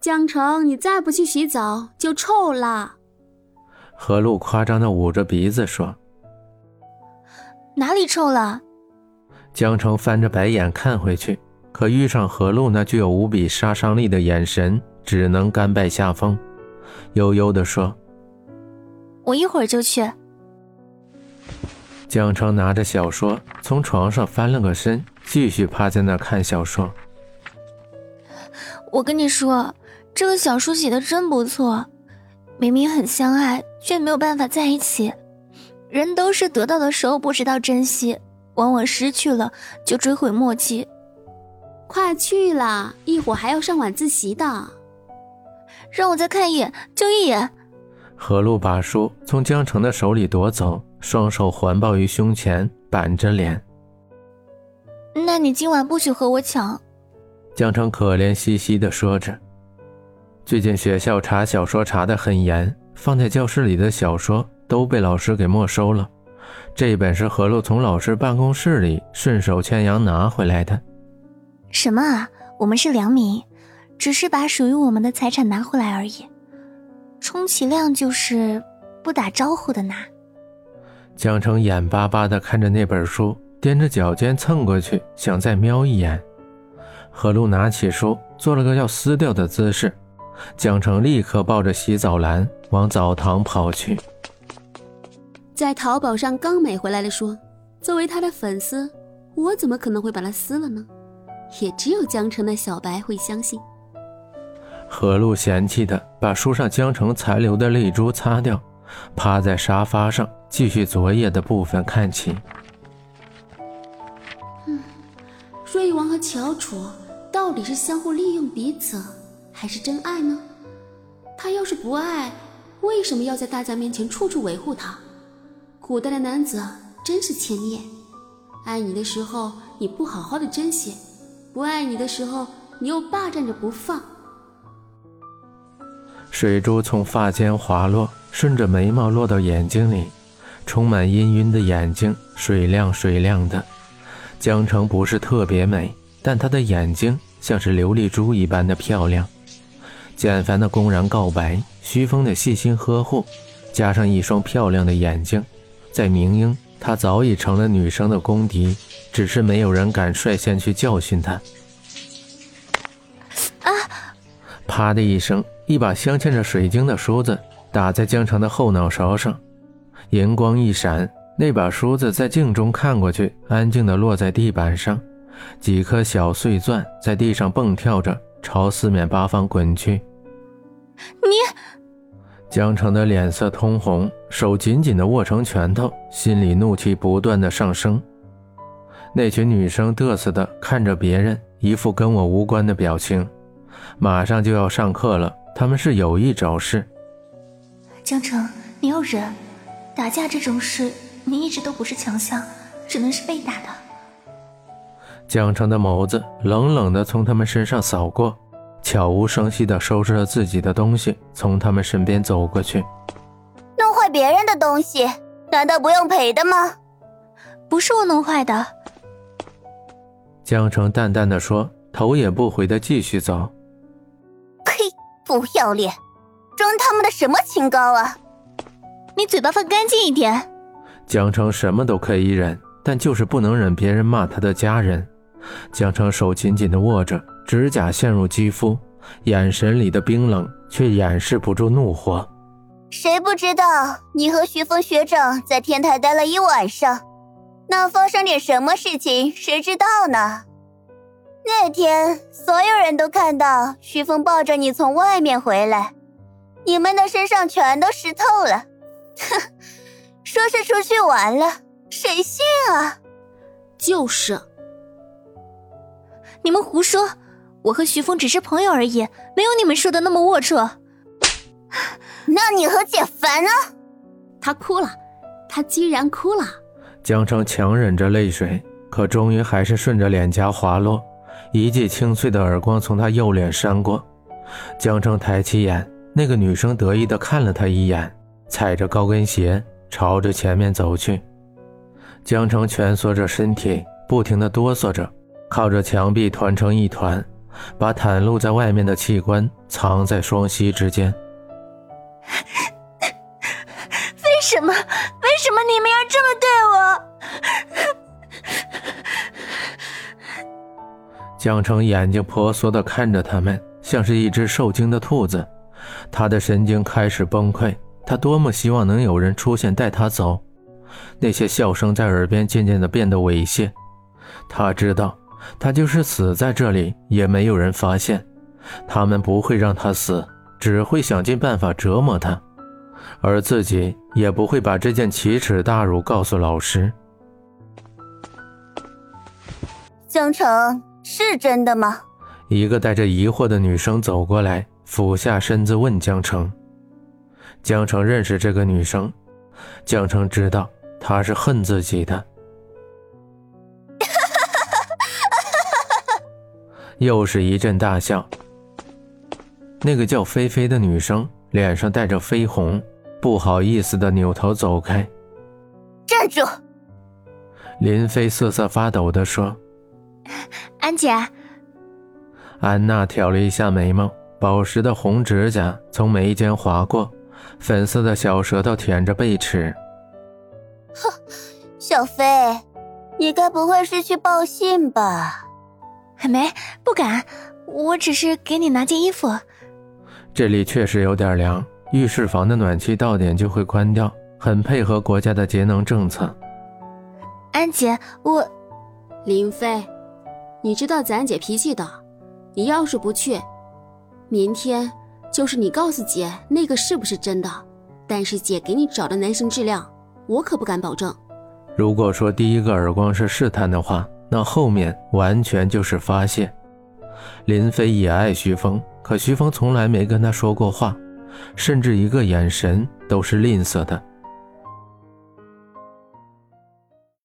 江城，你再不去洗澡就臭了。何露夸张的捂着鼻子说：“哪里臭了？”江城翻着白眼看回去，可遇上何露那具有无比杀伤力的眼神，只能甘拜下风，悠悠地说：“我一会儿就去。”江城拿着小说从床上翻了个身，继续趴在那看小说。我跟你说，这个小说写的真不错，明明很相爱，却没有办法在一起。人都是得到的时候不知道珍惜，往往失去了就追悔莫及。快去啦，一会儿还要上晚自习的。让我再看一眼，就一眼。何露把书从江城的手里夺走。双手环抱于胸前，板着脸。那你今晚不许和我抢。江城可怜兮兮地说着。最近学校查小说查得很严，放在教室里的小说都被老师给没收了。这本是何露从老师办公室里顺手牵羊拿回来的。什么啊？我们是良民，只是把属于我们的财产拿回来而已。充其量就是不打招呼的拿。江澄眼巴巴地看着那本书，踮着脚尖蹭过去，想再瞄一眼。何露拿起书，做了个要撕掉的姿势。江城立刻抱着洗澡篮往澡堂跑去。在淘宝上刚买回来的书，作为他的粉丝，我怎么可能会把它撕了呢？也只有江城的小白会相信。何露嫌弃的把书上江城残留的泪珠擦掉。趴在沙发上，继续昨夜的部分看起。嗯，瑞王和乔楚到底是相互利用彼此，还是真爱呢？他要是不爱，为什么要在大家面前处处维护他？古代的男子真是千面，爱你的时候你不好好的珍惜，不爱你的时候你又霸占着不放。水珠从发间滑落。顺着眉毛落到眼睛里，充满氤氲的眼睛，水亮水亮的。江城不是特别美，但她的眼睛像是琉璃珠一般的漂亮。简凡的公然告白，徐峰的细心呵护，加上一双漂亮的眼睛，在明英，他早已成了女生的公敌，只是没有人敢率先去教训他。啊！啪的一声，一把镶嵌着水晶的梳子。打在江城的后脑勺上，银光一闪，那把梳子在镜中看过去，安静地落在地板上，几颗小碎钻在地上蹦跳着，朝四面八方滚去。你，江城的脸色通红，手紧紧地握成拳头，心里怒气不断的上升。那群女生嘚瑟的看着别人，一副跟我无关的表情。马上就要上课了，他们是有意找事。江城，你要忍，打架这种事，你一直都不是强项，只能是被打的。江城的眸子冷冷的从他们身上扫过，悄无声息的收拾了自己的东西，从他们身边走过去。弄坏别人的东西，难道不用赔的吗？不是我弄坏的。江城淡淡的说，头也不回的继续走。呸！不要脸！装他们的什么清高啊！你嘴巴放干净一点。江城什么都可以忍，但就是不能忍别人骂他的家人。江城手紧紧的握着，指甲陷入肌肤，眼神里的冰冷却掩饰不住怒火。谁不知道你和徐峰学长在天台待了一晚上？那发生点什么事情，谁知道呢？那天所有人都看到徐峰抱着你从外面回来。你们的身上全都湿透了，哼！说是出去玩了，谁信啊？就是，你们胡说！我和徐峰只是朋友而已，没有你们说的那么龌龊。那你和简凡呢？他哭了，他居然哭了。江澄强忍着泪水，可终于还是顺着脸颊滑落，一记清脆的耳光从他右脸扇过。江澄抬起眼。那个女生得意的看了他一眼，踩着高跟鞋朝着前面走去。江澄蜷缩着身体，不停的哆嗦着，靠着墙壁团成一团，把袒露在外面的器官藏在双膝之间。为什么？为什么你们要这么对我？江澄眼睛婆娑的看着他们，像是一只受惊的兔子。他的神经开始崩溃。他多么希望能有人出现带他走。那些笑声在耳边渐渐的变得猥亵。他知道，他就是死在这里，也没有人发现。他们不会让他死，只会想尽办法折磨他，而自己也不会把这件奇耻大辱告诉老师。江城。是真的吗？一个带着疑惑的女生走过来，俯下身子问江城。江城认识这个女生，江城知道她是恨自己的。又是一阵大笑。那个叫菲菲的女生脸上带着绯红，不好意思的扭头走开。站住！林飞瑟瑟发抖的说。安姐，安娜挑了一下眉毛，宝石的红指甲从眉间划过，粉色的小舌头舔着贝齿。哼，小飞，你该不会是去报信吧？没，不敢，我只是给你拿件衣服。这里确实有点凉，浴室房的暖气到点就会关掉，很配合国家的节能政策。安姐，我，林飞。你知道咱姐脾气的，你要是不去，明天就是你告诉姐那个是不是真的。但是姐给你找的男生质量，我可不敢保证。如果说第一个耳光是试探的话，那后面完全就是发泄。林飞也爱徐峰，可徐峰从来没跟他说过话，甚至一个眼神都是吝啬的。